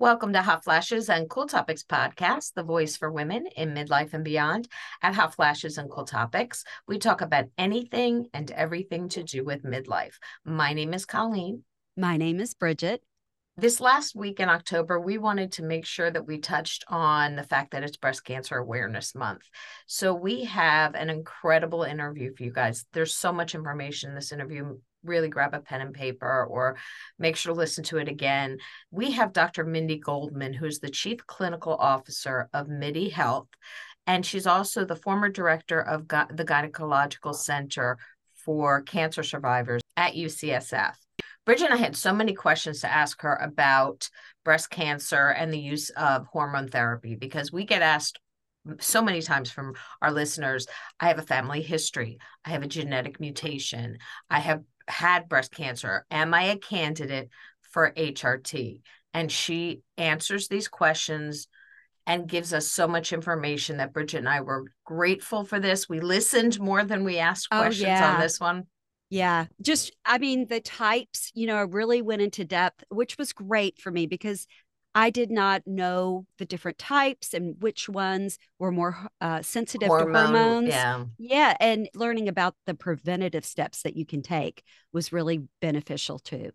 Welcome to Hot Flashes and Cool Topics podcast, the voice for women in midlife and beyond. At Hot Flashes and Cool Topics, we talk about anything and everything to do with midlife. My name is Colleen. My name is Bridget. This last week in October, we wanted to make sure that we touched on the fact that it's Breast Cancer Awareness Month. So we have an incredible interview for you guys. There's so much information in this interview really grab a pen and paper or make sure to listen to it again. We have Dr. Mindy Goldman, who's the Chief Clinical Officer of MIDI Health, and she's also the former director of the Gynecological Center for Cancer Survivors at UCSF. Bridget and I had so many questions to ask her about breast cancer and the use of hormone therapy because we get asked so many times from our listeners I have a family history, I have a genetic mutation, I have had breast cancer. Am I a candidate for HRT? And she answers these questions and gives us so much information that Bridget and I were grateful for this. We listened more than we asked oh, questions oh, yeah. on this one. Yeah, just I mean the types, you know, really went into depth, which was great for me because I did not know the different types and which ones were more uh, sensitive Hormone, to hormones. Yeah. Yeah. And learning about the preventative steps that you can take was really beneficial too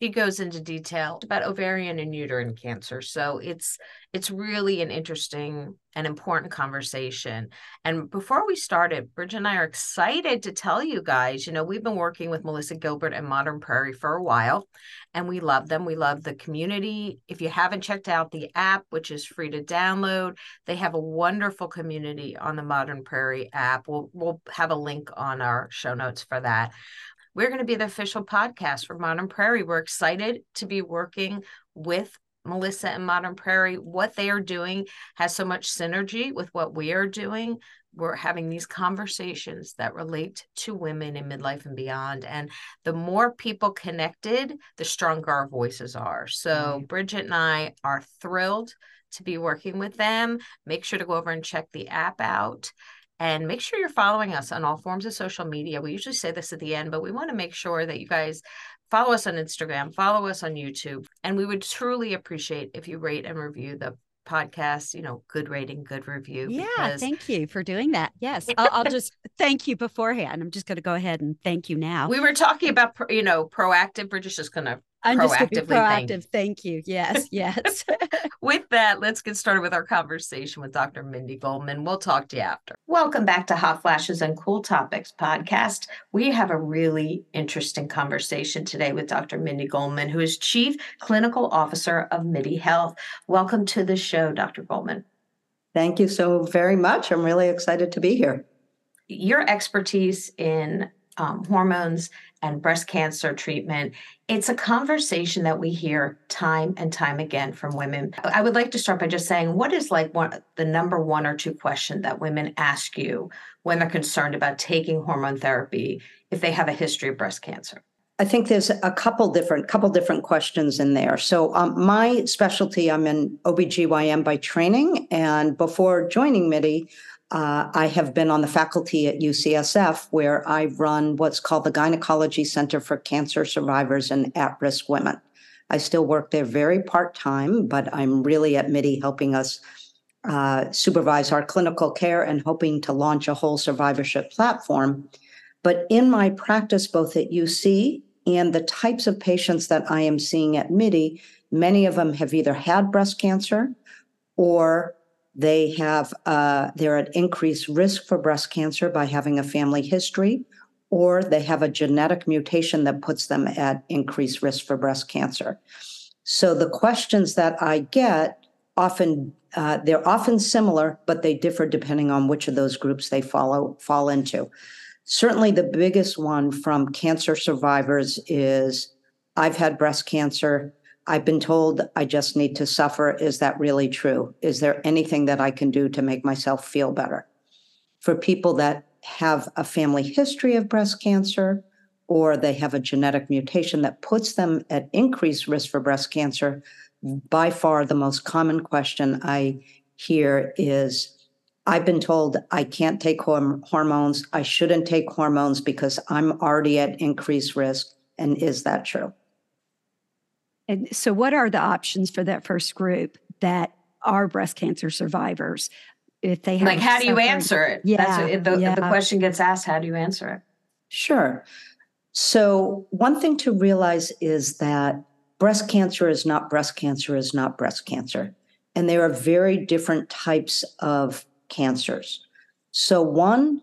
she goes into detail about ovarian and uterine cancer so it's it's really an interesting and important conversation. And before we started bridget and i are excited to tell you guys you know we've been working with melissa gilbert and modern prairie for a while and we love them. We love the community. If you haven't checked out the app which is free to download they have a wonderful community on the modern prairie app. We'll, we'll have a link on our show notes for that we're going to be the official podcast for Modern Prairie. We're excited to be working with Melissa and Modern Prairie. What they are doing has so much synergy with what we are doing. We're having these conversations that relate to women in midlife and beyond. And the more people connected, the stronger our voices are. So. Bridget and I are thrilled to be working with them. Make sure to go over and check the app out. And make sure you're following us on all forms of social media. We usually say this at the end, but we want to make sure that you guys follow us on Instagram, follow us on YouTube. And we would truly appreciate if you rate and review the podcast, you know, good rating, good review. Yeah, thank you for doing that. Yes, I'll, I'll, just thank you beforehand. I'm just going to go ahead and thank you now. We were talking about, you know, proactive. We're just going to I'm just going to be proactive. Thank. thank you. Yes, yes. with that, let's get started with our conversation with Dr. Mindy Goldman. We'll talk to you after. Welcome back to Hot Flashes and Cool Topics podcast. We have a really interesting conversation today with Dr. Mindy Goldman, who is Chief Clinical Officer of MIDI Health. Welcome to the show, Dr. Goldman. Thank you so very much. I'm really excited to be here. Your expertise in um, hormones and breast cancer treatment. It's a conversation that we hear time and time again from women. I would like to start by just saying, what is like one the number one or two question that women ask you when they're concerned about taking hormone therapy if they have a history of breast cancer? I think there's a couple different couple different questions in there. So um, my specialty, I'm in OBGYN by training, and before joining MIDI, uh, I have been on the faculty at UCSF where I run what's called the Gynecology Center for Cancer Survivors and At Risk Women. I still work there very part time, but I'm really at MIDI helping us uh, supervise our clinical care and hoping to launch a whole survivorship platform. But in my practice, both at UC and the types of patients that I am seeing at MIDI, many of them have either had breast cancer or they have uh, they're at increased risk for breast cancer by having a family history, or they have a genetic mutation that puts them at increased risk for breast cancer. So the questions that I get often uh, they're often similar, but they differ depending on which of those groups they follow fall into. Certainly, the biggest one from cancer survivors is I've had breast cancer. I've been told I just need to suffer. Is that really true? Is there anything that I can do to make myself feel better? For people that have a family history of breast cancer or they have a genetic mutation that puts them at increased risk for breast cancer, by far the most common question I hear is I've been told I can't take hormones. I shouldn't take hormones because I'm already at increased risk. And is that true? And so, what are the options for that first group that are breast cancer survivors? If they have like, how do you suffered- answer it? Yeah, That's what, the, if the question gets asked, how do you answer it? Sure. So, one thing to realize is that breast cancer is not breast cancer is not breast cancer. And there are very different types of cancers. So, one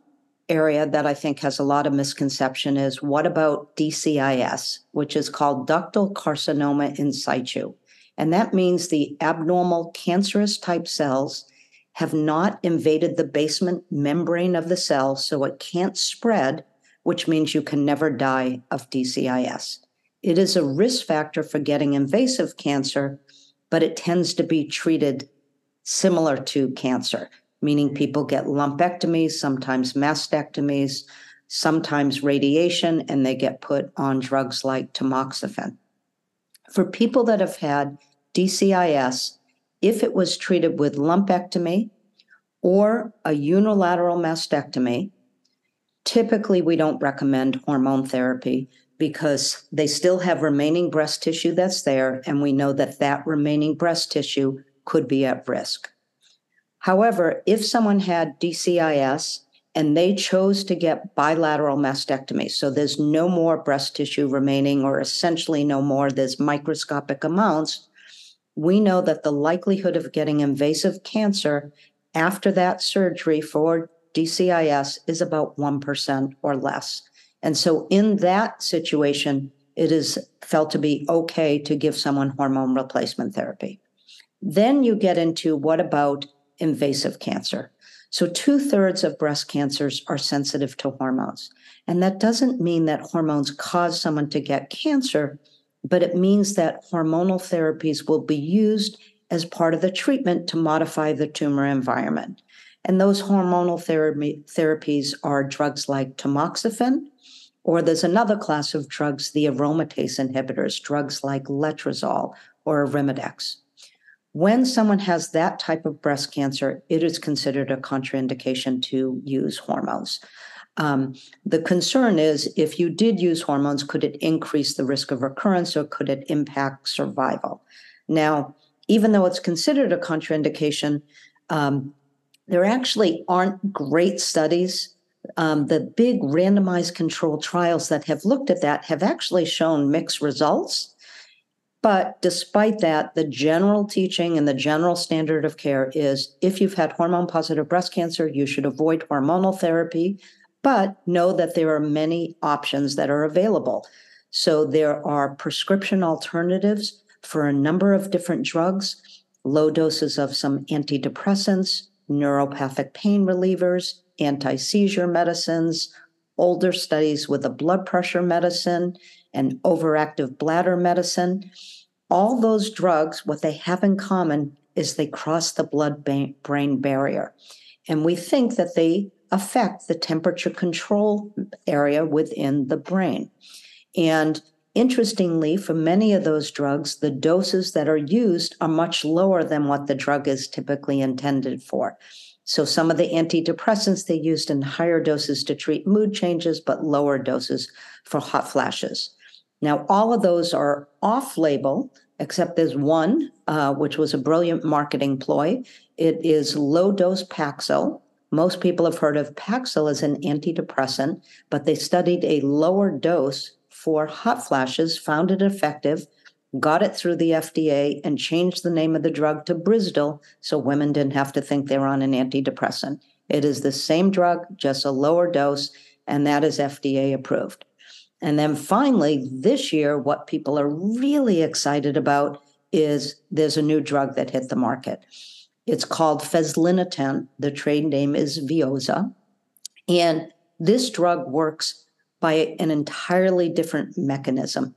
area that I think has a lot of misconception is what about DCIS, which is called ductal carcinoma in situ? And that means the abnormal cancerous type cells have not invaded the basement membrane of the cell, so it can't spread, which means you can never die of DCIS. It is a risk factor for getting invasive cancer, but it tends to be treated similar to cancer, meaning people get lumpectomies, sometimes mastectomies, sometimes radiation, and they get put on drugs like tamoxifen. For people that have had DCIS, if it was treated with lumpectomy or a unilateral mastectomy, typically we don't recommend hormone therapy because they still have remaining breast tissue that's there, and we know that that remaining breast tissue could be at risk. However, if someone had DCIS and they chose to get bilateral mastectomy, so there's no more breast tissue remaining, or essentially no more, there's microscopic amounts, we know that the likelihood of getting invasive cancer after that surgery for DCIS is about 1% or less. And so, in that situation, it is felt to be okay to give someone hormone replacement therapy. Then you get into what about invasive cancer? So, two thirds of breast cancers are sensitive to hormones. And that doesn't mean that hormones cause someone to get cancer, but it means that hormonal therapies will be used as part of the treatment to modify the tumor environment. And those hormonal therapy, therapies are drugs like tamoxifen, or there's another class of drugs, the aromatase inhibitors, drugs like letrozole or arimidex. When someone has that type of breast cancer, it is considered a contraindication to use hormones. Um, the concern is if you did use hormones, could it increase the risk of recurrence or could it impact survival? Now, even though it's considered a contraindication, um, there actually aren't great studies. Um, the big randomized controlled trials that have looked at that have actually shown mixed results. But despite that, the general teaching and the general standard of care is if you've had hormone positive breast cancer, you should avoid hormonal therapy, but know that there are many options that are available. So there are prescription alternatives for a number of different drugs, low doses of some antidepressants, neuropathic pain relievers, anti seizure medicines, older studies with a blood pressure medicine, and overactive bladder medicine. All those drugs, what they have in common is they cross the blood brain barrier. And we think that they affect the temperature control area within the brain. And interestingly, for many of those drugs, the doses that are used are much lower than what the drug is typically intended for. So, some of the antidepressants they used in higher doses to treat mood changes, but lower doses for hot flashes. Now, all of those are off label, except there's one, uh, which was a brilliant marketing ploy. It is low dose Paxil. Most people have heard of Paxil as an antidepressant, but they studied a lower dose for hot flashes, found it effective, got it through the FDA, and changed the name of the drug to Brisdelle so women didn't have to think they're on an antidepressant. It is the same drug, just a lower dose, and that is FDA approved. And then finally, this year, what people are really excited about is there's a new drug that hit the market. It's called Fezolinetant. The trade name is Veozah. And this drug works by an entirely different mechanism.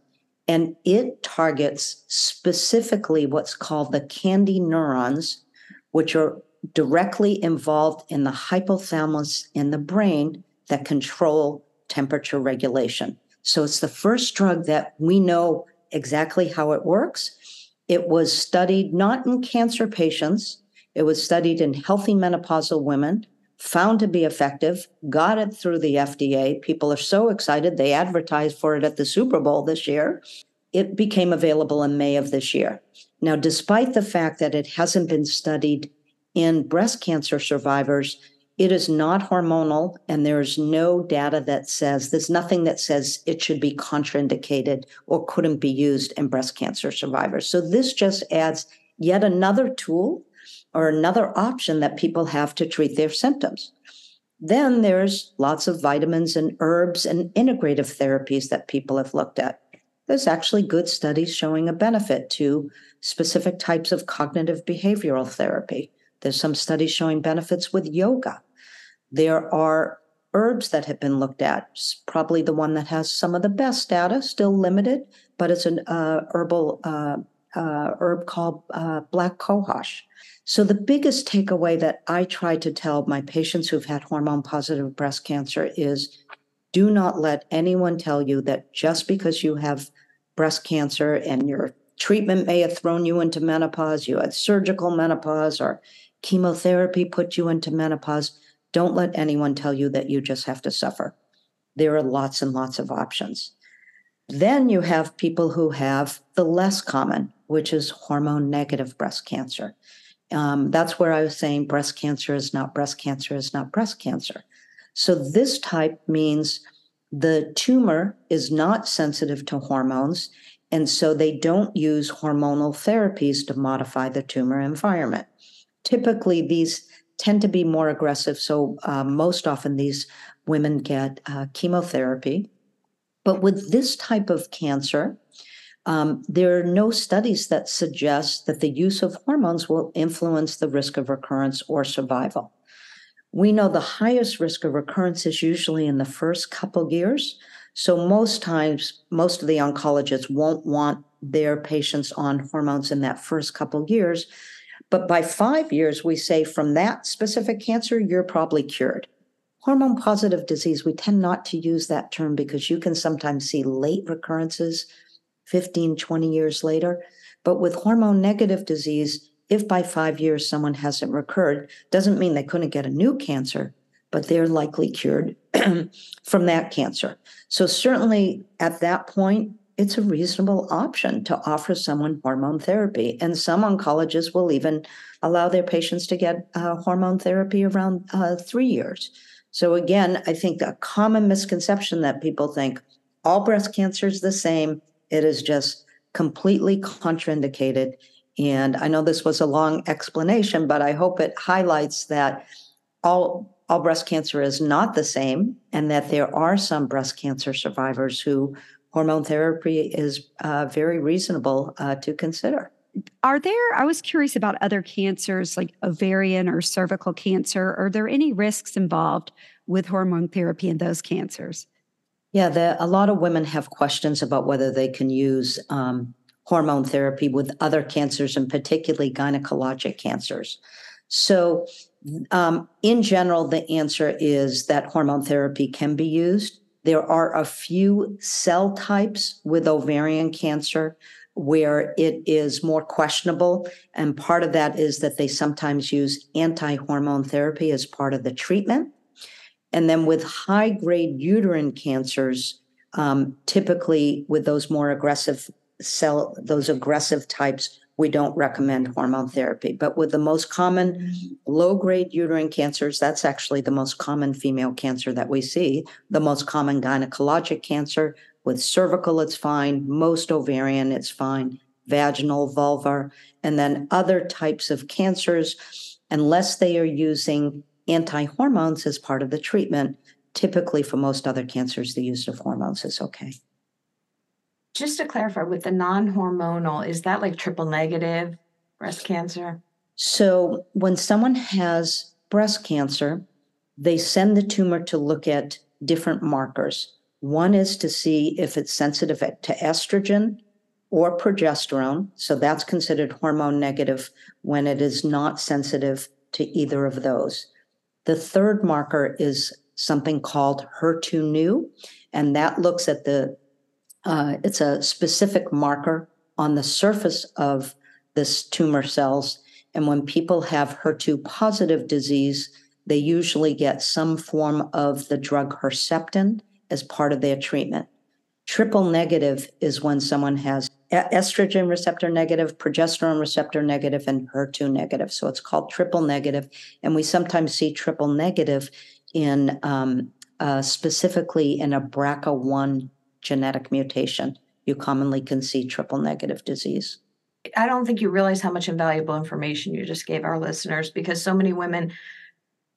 And it targets specifically what's called the KNDy neurons, which are directly involved in the hypothalamus in the brain that control temperature regulation. So it's the first drug that we know exactly how it works. It was studied not in cancer patients, it was studied in healthy menopausal women, found to be effective, got it through the FDA. People are so excited, they advertised for it at the Super Bowl this year. it became available in May of this year. Now, despite the fact that it hasn't been studied in breast cancer survivors, it is not hormonal, and there's no data that says, there's nothing that says it should be contraindicated or couldn't be used in breast cancer survivors. So this just adds yet another tool or another option that people have to treat their symptoms. Then there's lots of vitamins and herbs and integrative therapies that people have looked at. There's actually good studies showing a benefit to specific types of cognitive behavioral therapy. There's some studies showing benefits with yoga. There are herbs that have been looked at. Probably the one that has some of the best data, still limited, but it's an uh, herbal uh, uh, herb called uh, black cohosh. So, the biggest takeaway that I try to tell my patients who've had hormone positive breast cancer is do not let anyone tell you that just because you have breast cancer and your treatment may have thrown you into menopause, you had surgical menopause or chemotherapy put you into menopause, don't let anyone tell you that you just have to suffer. There are lots and lots of options. Then you have people who have the less common, which is hormone negative breast cancer. Um, that's where I was saying breast cancer is not breast cancer is not breast cancer. So this type means the tumor is not sensitive to hormones, and so they don't use hormonal therapies to modify the tumor environment. Typically, these tend to be more aggressive, so uh, most often these women get uh, chemotherapy. But with this type of cancer, um, there are no studies that suggest that the use of hormones will influence the risk of recurrence or survival. We know the highest risk of recurrence is usually in the first couple years. So most times, most of the oncologists won't want their patients on hormones in that first couple years. But by five years, we say from that specific cancer, you're probably cured. Hormone positive disease, we tend not to use that term because you can sometimes see late recurrences 15, 20 years later. But with hormone negative disease, if by five years someone hasn't recurred, doesn't mean they couldn't get a new cancer, but they're likely cured from that cancer. So, certainly at that point, it's a reasonable option to offer someone hormone therapy. And some oncologists will even allow their patients to get uh, hormone therapy around uh, three years. So, again, I think a common misconception that people think all breast cancer is the same, it is just completely contraindicated. And I know this was a long explanation, but I hope it highlights that all all breast cancer is not the same and that there are some breast cancer survivors who hormone therapy is uh, very reasonable uh, to consider. Are there, I was curious about other cancers like ovarian or cervical cancer. Are there any risks involved with hormone therapy in those cancers? Yeah, there, a lot of women have questions about whether they can use um, hormone therapy with other cancers, and particularly gynecologic cancers. So, um, in general, the answer is that hormone therapy can be used. There are a few cell types with ovarian cancer where it is more questionable. And part of that is that they sometimes use anti hormone therapy as part of the treatment. And then with high grade uterine cancers, um, typically with those more aggressive cell, those aggressive types, we don't recommend hormone therapy. But with the most common low grade uterine cancers, that's actually the most common female cancer that we see, the most common gynecologic cancer. With cervical, it's fine. Most ovarian, it's fine. Vaginal, vulvar, and then other types of cancers, unless they are using anti hormones as part of the treatment. Typically, for most other cancers, the use of hormones is okay. Just to clarify, with the non hormonal, is that like triple negative breast cancer? So, when someone has breast cancer, they send the tumor to look at different markers. One is to see if it's sensitive to estrogen or progesterone. So that's considered hormone negative when it is not sensitive to either of those. The third marker is something called HER2/neu, and that looks at the, uh, it's a specific marker on the surface of this tumor cells. And when people have HER2 positive disease, they usually get some form of the drug Herceptin as part of their treatment. Triple negative is when someone has estrogen receptor negative, progesterone receptor negative, and HER2 negative. So it's called triple negative. And we sometimes see triple negative in um, uh, specifically in a BRCA1 genetic mutation. You commonly can see triple negative disease. I don't think you realize how much invaluable information you just gave our listeners because so many women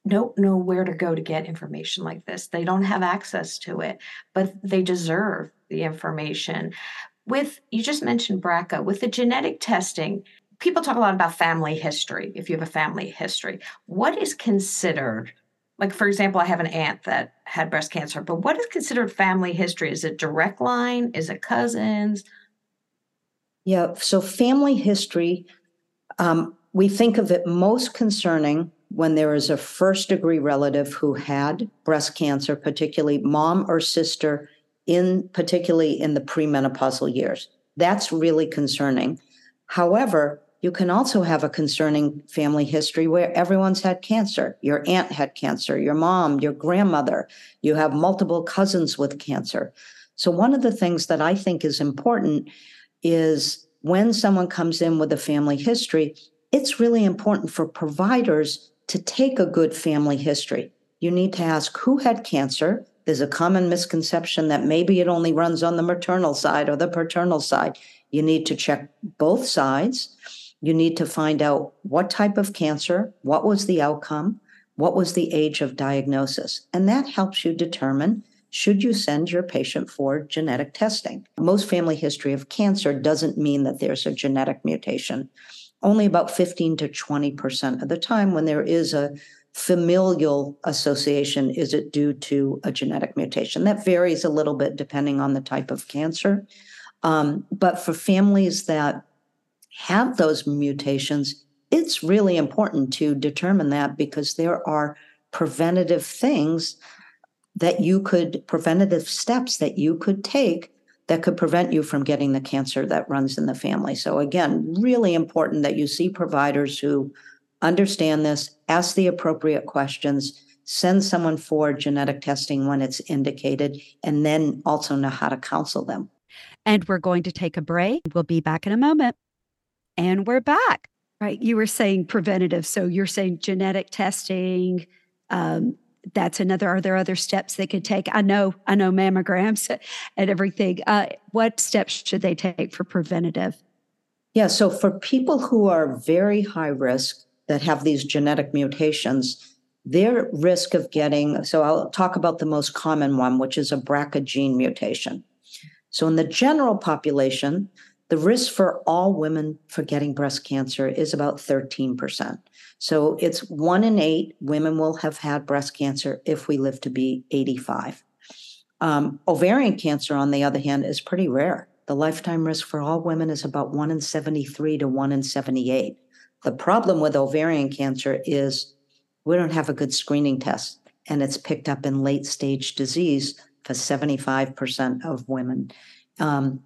don't know where to go to get information like this. They don't have access to it, but they deserve the information. With you just mentioned BRCA, with the genetic testing, people talk a lot about family history. If you have a family history, what is considered like for example i have an aunt that had breast cancer but what is considered family history is it direct line is it cousins Yeah, so family history, um, we think of it most concerning when there is a first degree relative who had breast cancer, particularly mom or sister, in particularly in the premenopausal years. That's really concerning. However, you can also have a concerning family history where everyone's had cancer. Your aunt had cancer, your mom, your grandmother, you have multiple cousins with cancer. So, one of the things that I think is important is when someone comes in with a family history, it's really important for providers to take a good family history. You need to ask who had cancer. There's a common misconception that maybe it only runs on the maternal side or the paternal side. You need to check both sides. You need to find out what type of cancer, what was the outcome, what was the age of diagnosis. And that helps you determine should you send your patient for genetic testing. Most family history of cancer doesn't mean that there's a genetic mutation. Only about 15 to 20% of the time, when there is a familial association, is it due to a genetic mutation. That varies a little bit depending on the type of cancer. Um, but for families that have those mutations, it's really important to determine that because there are preventative things that you could, preventative steps that you could take that could prevent you from getting the cancer that runs in the family. So, again, really important that you see providers who understand this, ask the appropriate questions, send someone for genetic testing when it's indicated, and then also know how to counsel them. And we're going to take a break. We'll be back in a moment. And we're back. Right. You were saying preventative. So you're saying genetic testing. Um, that's another. Are there other steps they could take? I know, I know mammograms and everything. Uh, what steps should they take for preventative? Yeah, so for people who are very high risk that have these genetic mutations, their risk of getting, so I'll talk about the most common one, which is a BRCA gene mutation. So in the general population, the risk for all women for getting breast cancer is about 13%. So it's one in eight women will have had breast cancer if we live to be 85. Um, ovarian cancer, on the other hand, is pretty rare. The lifetime risk for all women is about 1 in 73 to 1 in 78. The problem with ovarian cancer is we don't have a good screening test, and it's picked up in late stage disease for 75% of women. Um,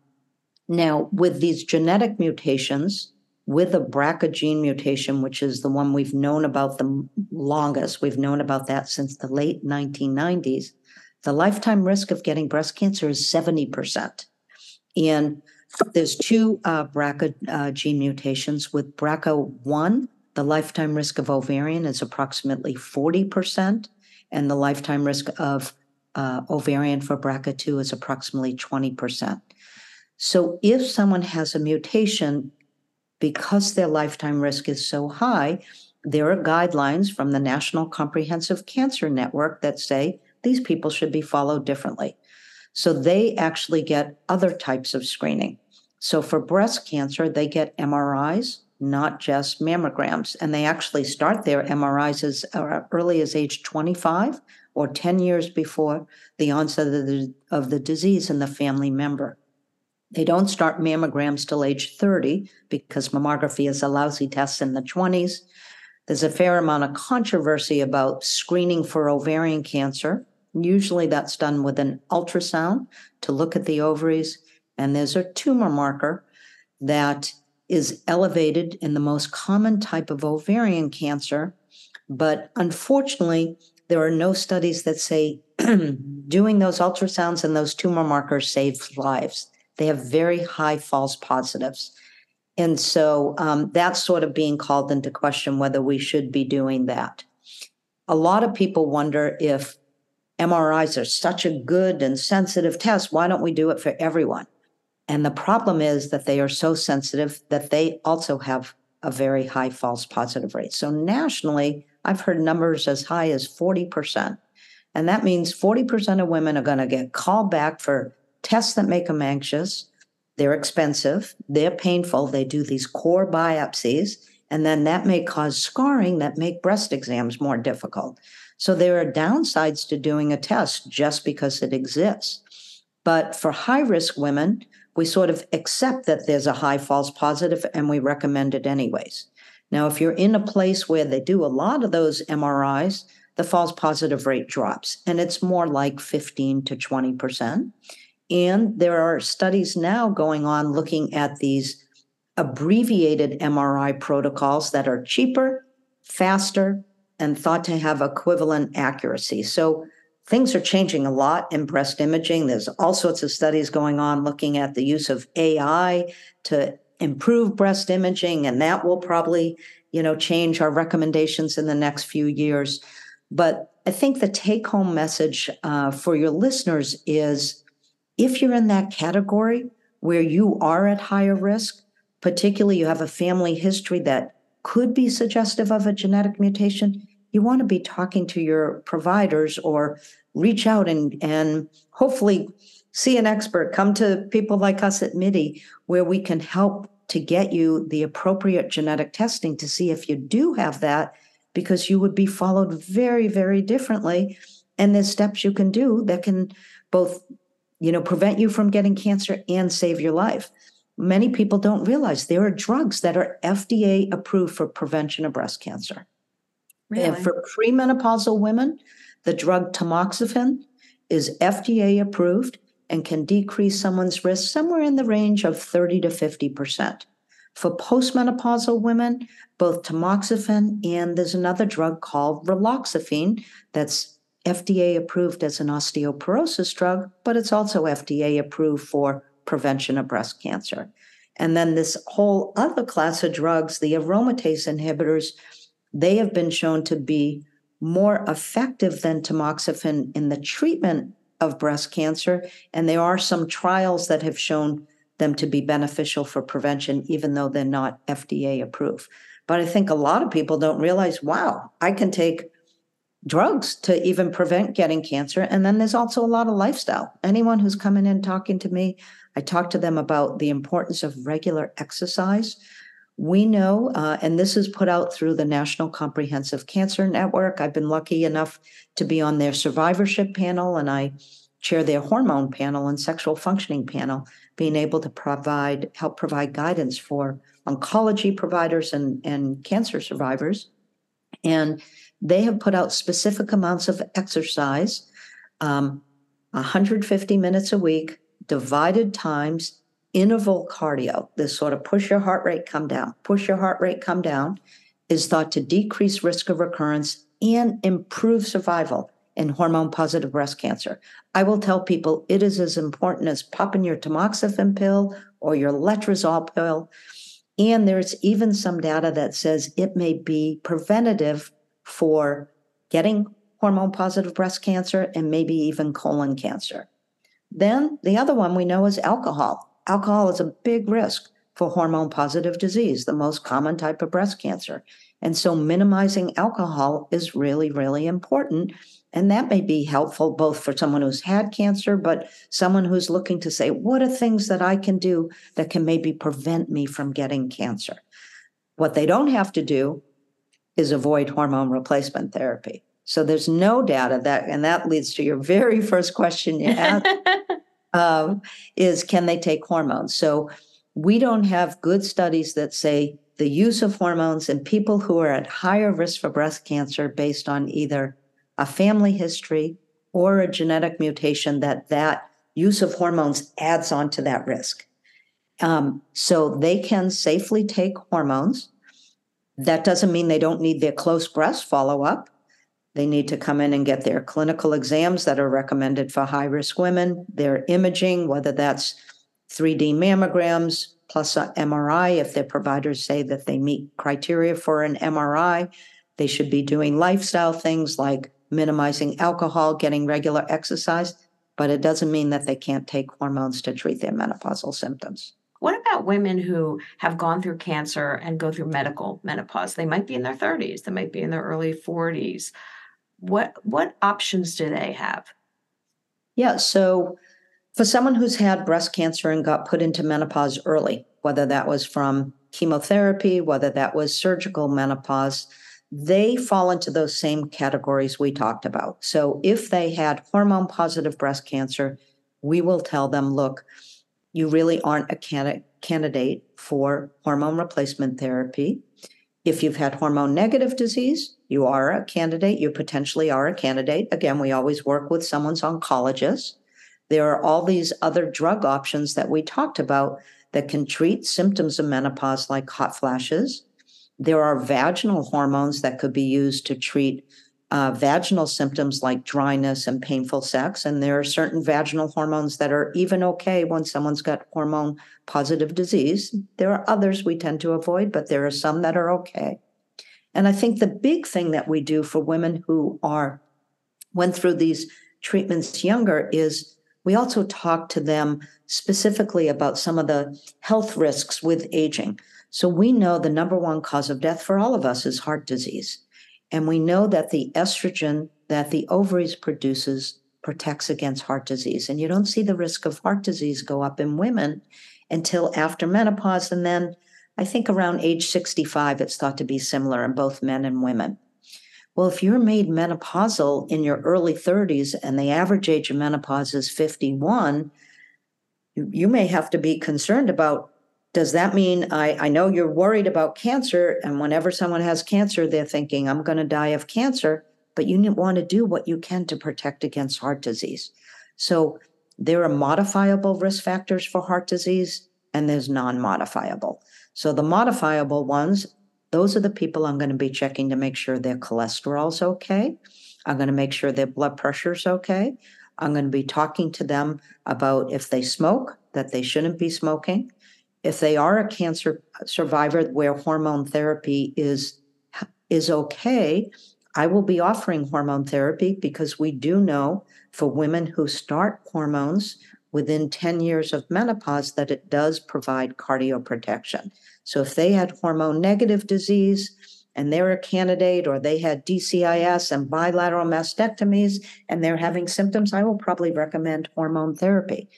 now, with these genetic mutations, with a BRCA gene mutation, which is the one we've known about the longest, we've known about that since the late 1990s, the lifetime risk of getting breast cancer is 70%. And there's two uh, BRCA uh, gene mutations. With BRCA1, the lifetime risk of ovarian is approximately 40%, and the lifetime risk of uh, ovarian for BRCA2 is approximately 20%. So if someone has a mutation, because their lifetime risk is so high, there are guidelines from the National Comprehensive Cancer Network that say these people should be followed differently. So they actually get other types of screening. So for breast cancer, they get MRIs, not just mammograms. And they actually start their MRIs as uh, early as age 25 or 10 years before the onset of the, of the disease in the family member. They don't start mammograms till age 30 because mammography is a lousy test in the 20s. There's a fair amount of controversy about screening for ovarian cancer. Usually that's done with an ultrasound to look at the ovaries. And there's a tumor marker that is elevated in the most common type of ovarian cancer. But unfortunately, there are no studies that say doing those ultrasounds and those tumor markers saves lives. They have very high false positives. And so um, that's sort of being called into question whether we should be doing that. A lot of people wonder if MRIs are such a good and sensitive test, why don't we do it for everyone? And the problem is that they are so sensitive that they also have a very high false positive rate. So nationally, I've heard numbers as high as 40%. And that means 40% of women are going to get called back for tests that make them anxious. They're expensive, they're painful. They do these core biopsies, and then that may cause scarring that make breast exams more difficult. So there are downsides to doing a test just because it exists. But for high risk women, we sort of accept that there's a high false positive and we recommend it anyways. Now, if you're in a place where they do a lot of those MRIs, the false positive rate drops and it's more like 15 to 20%. And there are studies now going on looking at these abbreviated MRI protocols that are cheaper, faster, and thought to have equivalent accuracy. So things are changing a lot in breast imaging. There's all sorts of studies going on looking at the use of AI to improve breast imaging, and that will probably, you know, change our recommendations in the next few years. But I think the take home message uh, for your listeners is if you're in that category where you are at higher risk, particularly you have a family history that could be suggestive of a genetic mutation, you want to be talking to your providers or reach out and, and hopefully see an expert. Come to people like us at MIDI where we can help to get you the appropriate genetic testing to see if you do have that, because you would be followed very, very differently. And there's steps you can do that can both, you know, prevent you from getting cancer and save your life. Many people don't realize there are drugs that are FDA approved for prevention of breast cancer. Really? And for premenopausal women, the drug tamoxifen is FDA approved and can decrease someone's risk somewhere in the range of 30 to 50%. For postmenopausal women, both tamoxifen and there's another drug called raloxifene that's FDA approved as an osteoporosis drug, but it's also FDA approved for prevention of breast cancer. And then this whole other class of drugs, the aromatase inhibitors, they have been shown to be more effective than tamoxifen in the treatment of breast cancer. And there are some trials that have shown them to be beneficial for prevention, even though they're not FDA approved. But I think a lot of people don't realize wow, I can take drugs to even prevent getting cancer. And then there's also a lot of lifestyle. Anyone who's coming in talking to me, I talk to them about the importance of regular exercise. We know, uh, and this is put out through the National Comprehensive Cancer Network. I've been lucky enough to be on their survivorship panel, and I chair their hormone panel and sexual functioning panel, being able to provide help provide guidance for oncology providers and, and cancer survivors. And they have put out specific amounts of exercise, um, 150 minutes a week, divided times interval cardio, this sort of push your heart rate, come down, push your heart rate, come down, is thought to decrease risk of recurrence and improve survival in hormone positive breast cancer. I will tell people it is as important as popping your tamoxifen pill or your letrozole pill. And there's even some data that says it may be preventative for getting hormone positive breast cancer and maybe even colon cancer. Then the other one we know is alcohol alcohol is a big risk for hormone positive disease, the most common type of breast cancer. And so minimizing alcohol is really, really important. And that may be helpful both for someone who's had cancer, but someone who's looking to say, what are things that I can do that can maybe prevent me from getting cancer? What they don't have to do is avoid hormone replacement therapy. So there's no data that, and that leads to your very first question you asked. um, is can they take hormones? So we don't have good studies that say the use of hormones in people who are at higher risk for breast cancer based on either a family history or a genetic mutation that that use of hormones adds on to that risk. Um, so they can safely take hormones. That doesn't mean they don't need their close breast follow up. They need to come in and get their clinical exams that are recommended for high risk women, their imaging, whether that's 3D mammograms plus MRI. If their providers say that they meet criteria for an MRI, they should be doing lifestyle things like minimizing alcohol, getting regular exercise, but it doesn't mean that they can't take hormones to treat their menopausal symptoms. What about women who have gone through cancer and go through medical menopause? They might be in their 30s, they might be in their early 40s. What what options do they have? Yeah, so for someone who's had breast cancer and got put into menopause early, whether that was from chemotherapy, whether that was surgical menopause, they fall into those same categories we talked about. So if they had hormone positive breast cancer, we will tell them, look, you really aren't a can- candidate for hormone replacement therapy. If you've had hormone negative disease, you are a candidate. You potentially are a candidate. Again, we always work with someone's oncologist. There are all these other drug options that we talked about that can treat symptoms of menopause, like hot flashes. There are vaginal hormones that could be used to treat uh, vaginal symptoms like dryness and painful sex. And there are certain vaginal hormones that are even okay when someone's got hormone positive disease. There are others we tend to avoid, but there are some that are okay. And I think the big thing that we do for women who are went through these treatments younger is we also talk to them specifically about some of the health risks with aging. So we know the number one cause of death for all of us is heart disease. And we know that the estrogen that the ovaries produces protects against heart disease. And you don't see the risk of heart disease go up in women until after menopause. And then I think around age 65, it's thought to be similar in both men and women. Well, if you're made menopausal in your early 30s and the average age of menopause is 51, you may have to be concerned about does that mean I, I know you're worried about cancer and whenever someone has cancer they're thinking i'm going to die of cancer but you want to do what you can to protect against heart disease. So there are modifiable risk factors for heart disease and there's non-modifiable. So the modifiable ones those are the people i'm going to be checking to make sure their cholesterol's okay. I'm going to make sure their blood pressure's okay. I'm going to be talking to them about if they smoke that they shouldn't be smoking if they are a cancer survivor where hormone therapy is is okay, I will be offering hormone therapy because we do know for women who start hormones within 10 years of menopause that it does provide cardioprotection. So if they had hormone negative disease and they're a candidate or they had DCIS and bilateral mastectomies and they're having symptoms, I will probably recommend hormone therapy.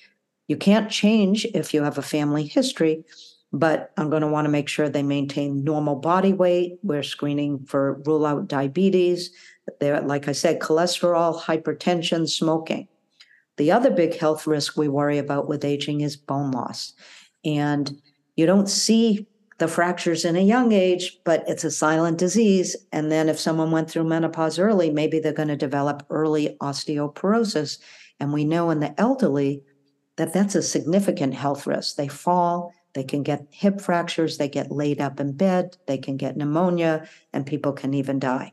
You can't change if you have a family history, but I'm going to want to make sure they maintain normal body weight. We're screening for rule out diabetes. There, like I said, cholesterol, hypertension, smoking. The other big health risk we worry about with aging is bone loss. And you don't see the fractures in a young age, but it's a silent disease. And then if someone went through menopause early, maybe they're going to develop early osteoporosis. And we know in the elderly, that that's a significant health risk. They fall, they can get hip fractures, they get laid up in bed, they can get pneumonia, and people can even die.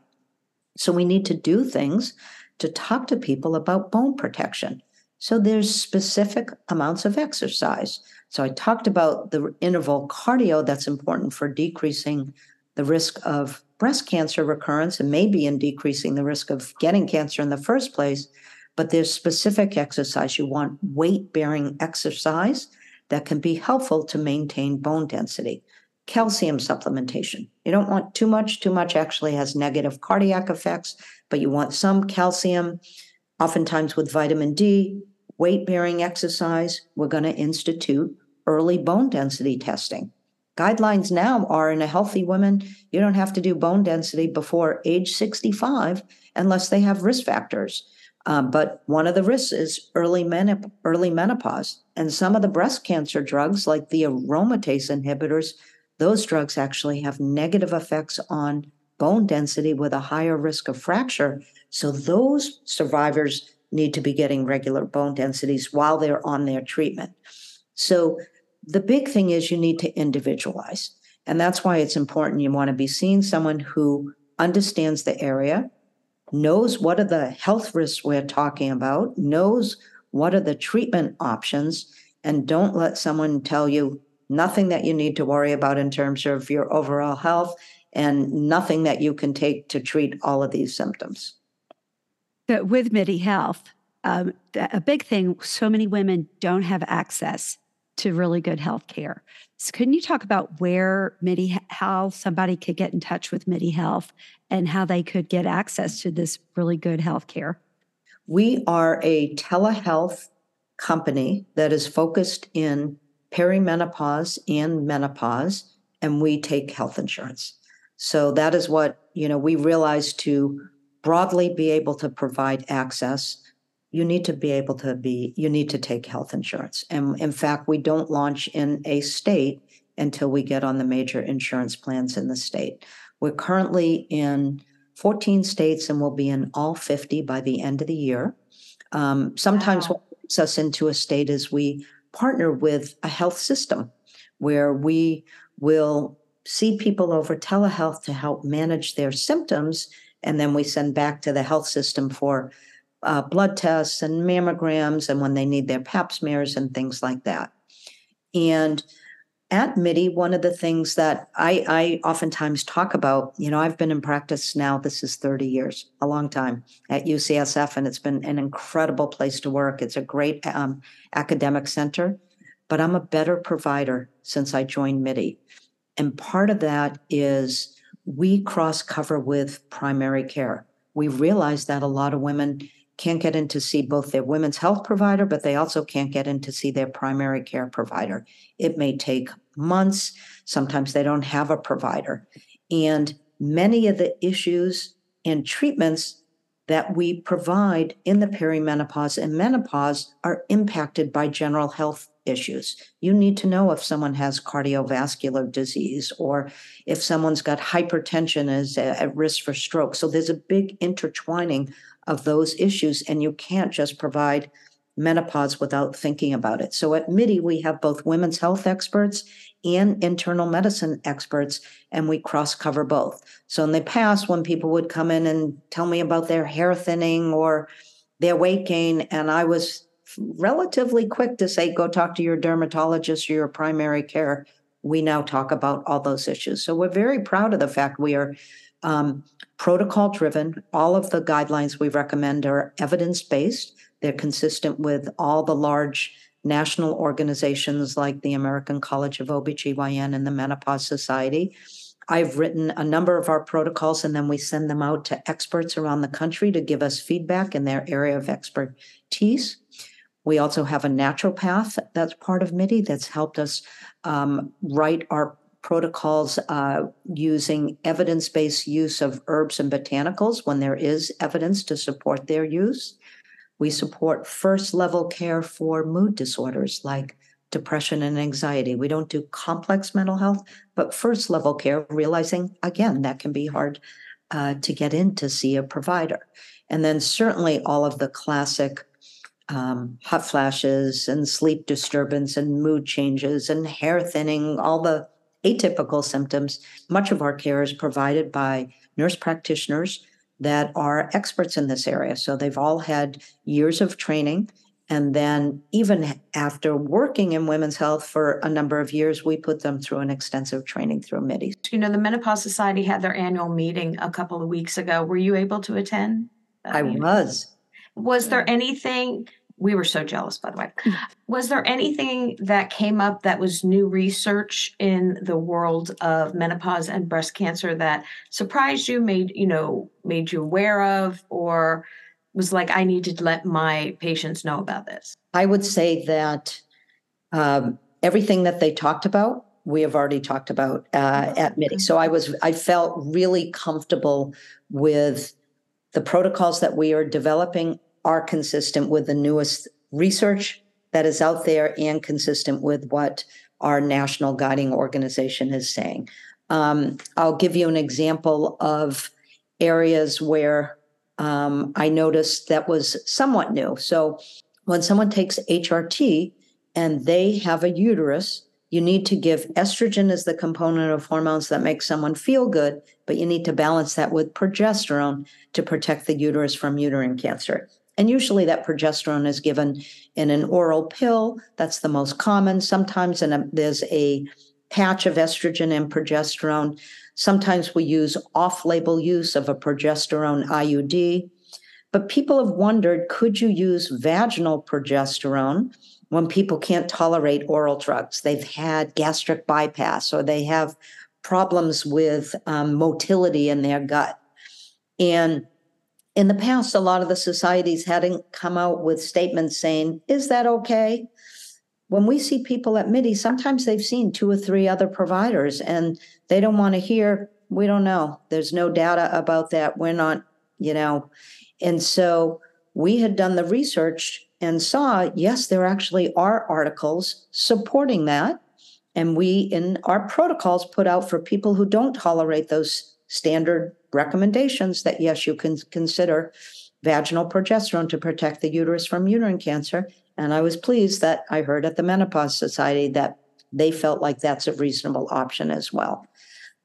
So we need to do things to talk to people about bone protection. So there's specific amounts of exercise. So I talked about the interval cardio that's important for decreasing the risk of breast cancer recurrence and maybe in decreasing the risk of getting cancer in the first place but there's specific exercise. You want weight bearing exercise that can be helpful to maintain bone density. Calcium supplementation. You don't want too much. Too much actually has negative cardiac effects, but you want some calcium, oftentimes with vitamin D, weight bearing exercise. We're going to institute early bone density testing. Guidelines now are in a healthy woman, you don't have to do bone density before age 65 unless they have risk factors. Um, but one of the risks is early, menop- early menopause. And some of the breast cancer drugs, like the aromatase inhibitors, those drugs actually have negative effects on bone density with a higher risk of fracture. So those survivors need to be getting regular bone densities while they're on their treatment. So the big thing is you need to individualize. And that's why it's important you want to be seeing someone who understands the area, knows what are the health risks we're talking about, knows what are the treatment options, and don't let someone tell you nothing that you need to worry about in terms of your overall health and nothing that you can take to treat all of these symptoms. But with MIDI Health, um, a big thing, so many women don't have access to really good health care. So can you talk about where MIDI, how somebody could get in touch with MIDI Health and how they could get access to this really good health care? We are a telehealth company that is focused in perimenopause and menopause, and we take health insurance. So that is what, you know, we realize to broadly be able to provide access, you need to be able to be, you need to take health insurance. And in fact, we don't launch in a state until we get on the major insurance plans in the state. We're currently in 14 states and we'll be in all 50 by the end of the year. Um, sometimes Wow. what puts us into a state is we partner with a health system where we will see people over telehealth to help manage their symptoms. And then we send back to the health system for uh, blood tests and mammograms and when they need their pap smears and things like that. And at MIDI, one of the things that I, I oftentimes talk about, you know, I've been in practice now, this is 30 years, a long time at UCSF, and it's been an incredible place to work. It's a great um, academic center, but I'm a better provider since I joined MIDI. And part of that is we cross cover with primary care. We realize that a lot of women can't get in to see both their women's health provider, but they also can't get in to see their primary care provider. It may take months. Sometimes they don't have a provider. And many of the issues and treatments that we provide in the perimenopause and menopause are impacted by general health issues. You need to know if someone has cardiovascular disease or if someone's got hypertension is at risk for stroke. So there's a big intertwining of those issues, and you can't just provide menopause without thinking about it. So at MIDI, we have both women's health experts and internal medicine experts, and we cross cover both. So in the past, when people would come in and tell me about their hair thinning or their weight gain, and I was relatively quick to say, go talk to your dermatologist or your primary care. We now talk about all those issues. So we're very proud of the fact we are um, protocol driven. All of the guidelines we recommend are evidence based. They're consistent with all the large national organizations like the American College of OBGYN and the Menopause Society. I've written a number of our protocols and then we send them out to experts around the country to give us feedback in their area of expertise. We also have a naturopath that's part of MIDI that's helped us um, write our protocols uh, using evidence based use of herbs and botanicals when there is evidence to support their use. We support first level care for mood disorders like depression and anxiety. We don't do complex mental health, but first level care, realizing again that can be hard uh, to get in to see a provider. And then certainly all of the classic um, hot flashes and sleep disturbance and mood changes and hair thinning, all the atypical symptoms. Much of our care is provided by nurse practitioners that are experts in this area. So they've all had years of training. And then, even after working in women's health for a number of years, we put them through an extensive training through MIDI. You know, the Menopause Society had their annual meeting a couple of weeks ago. Were you able to attend? I meeting? was. Was there anything, we were so jealous, by the way. Was there anything that came up that was new research in the world of menopause and breast cancer that surprised you, made, you know, made you aware of, or was like, I need to let my patients know about this? I would say that um, everything that they talked about, we have already talked about uh, at MIDI. So I was, I felt really comfortable with the protocols that we are developing are consistent with the newest research that is out there and consistent with what our national guiding organization is saying. Um, I'll give you an example of areas where um, I noticed that was somewhat new. So when someone takes HRT and they have a uterus, you need to give estrogen as the component of hormones that make someone feel good, but you need to balance that with progesterone to protect the uterus from uterine cancer. And usually that progesterone is given in an oral pill. That's the most common. Sometimes a, there's a patch of estrogen and progesterone. Sometimes we use off label use of a progesterone IUD. But people have wondered could you use vaginal progesterone when people can't tolerate oral drugs? They've had gastric bypass or they have problems with um, motility in their gut. And in the past, a lot of the societies hadn't come out with statements saying, is that okay? When we see people at MIDI, sometimes they've seen two or three other providers and they don't want to hear, we don't know. There's no data about that. We're not, you know. And so we had done the research and saw, yes, there actually are articles supporting that. And we, in our protocols, put out for people who don't tolerate those standard recommendations that yes, you can consider vaginal progesterone to protect the uterus from uterine cancer. And I was pleased that I heard at the Menopause Society that they felt like that's a reasonable option as well.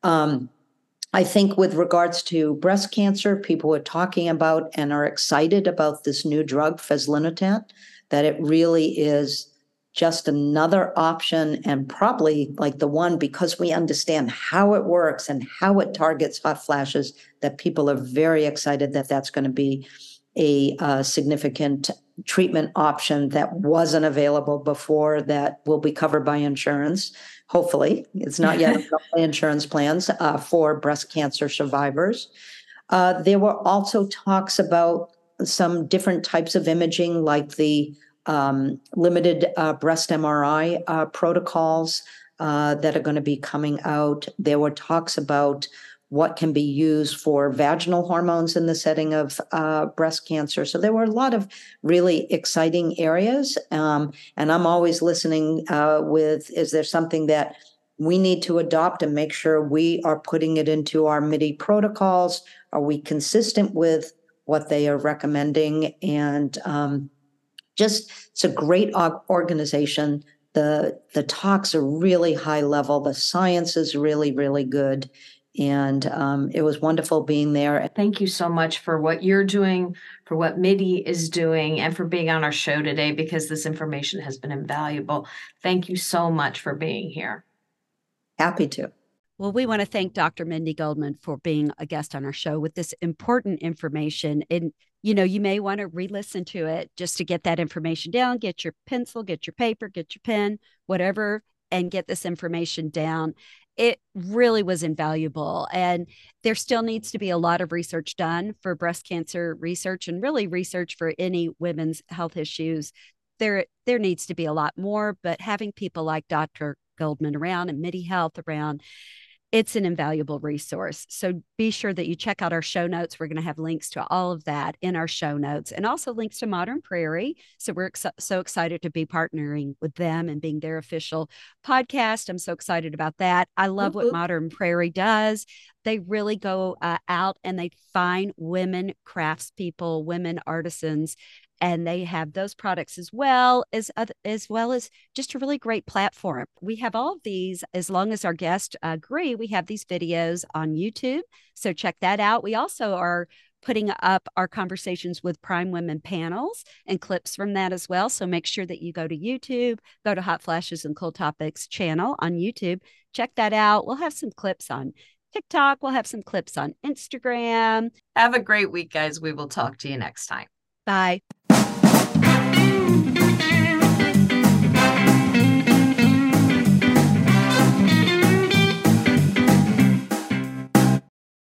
Um, I think with regards to breast cancer, people are talking about and are excited about this new drug, fezolinetant, that it really is just another option and probably like the one because we understand how it works and how it targets hot flashes that people are very excited that that's going to be a uh, significant treatment option that wasn't available before that will be covered by insurance hopefully. It's not yet insurance plans uh, for breast cancer survivors. Uh, there were also talks about some different types of imaging like the um, limited uh, breast MRI uh, protocols uh, that are going to be coming out. There were talks about what can be used for vaginal hormones in the setting of uh, breast cancer. So there were a lot of really exciting areas. Um, and I'm always listening uh, with is there something that we need to adopt and make sure we are putting it into our MIDI protocols? Are we consistent with what they are recommending? And um, just it's a great organization. The the talks are really high level. The science is really really good, and um, it was wonderful being there. Thank you so much for what you're doing, for what MIDI is doing, and for being on our show today because this information has been invaluable. Thank you so much for being here. Happy to. Well, we want to thank Dr. Mindy Goldman for being a guest on our show with this important information. And, you know, you may want to re listen to it just to get that information down, get your pencil, get your paper, get your pen, whatever, and get this information down. It really was invaluable. And there still needs to be a lot of research done for breast cancer research and really research for any women's health issues. There, there needs to be a lot more, but having people like Dr. Goldman around and MIDI Health around it's an invaluable resource. So be sure that you check out our show notes. We're going to have links to all of that in our show notes and also links to Modern Prairie. So we're ex- so excited to be partnering with them and being their official podcast. I'm so excited about that. I love what Modern Prairie does. They really go uh, out and they find women craftspeople, women artisans, and they have those products as well as as well as just a really great platform. We have all of these as long as our guests agree. We have these videos on YouTube, so check that out. We also are putting up our conversations with prime women panels and clips from that as well. So make sure that you go to YouTube, go to Hot Flashes and Cool Topics channel on YouTube. Check that out. We'll have some clips on TikTok. We'll have some clips on Instagram. Have a great week, guys. We will talk to you next time. Bye.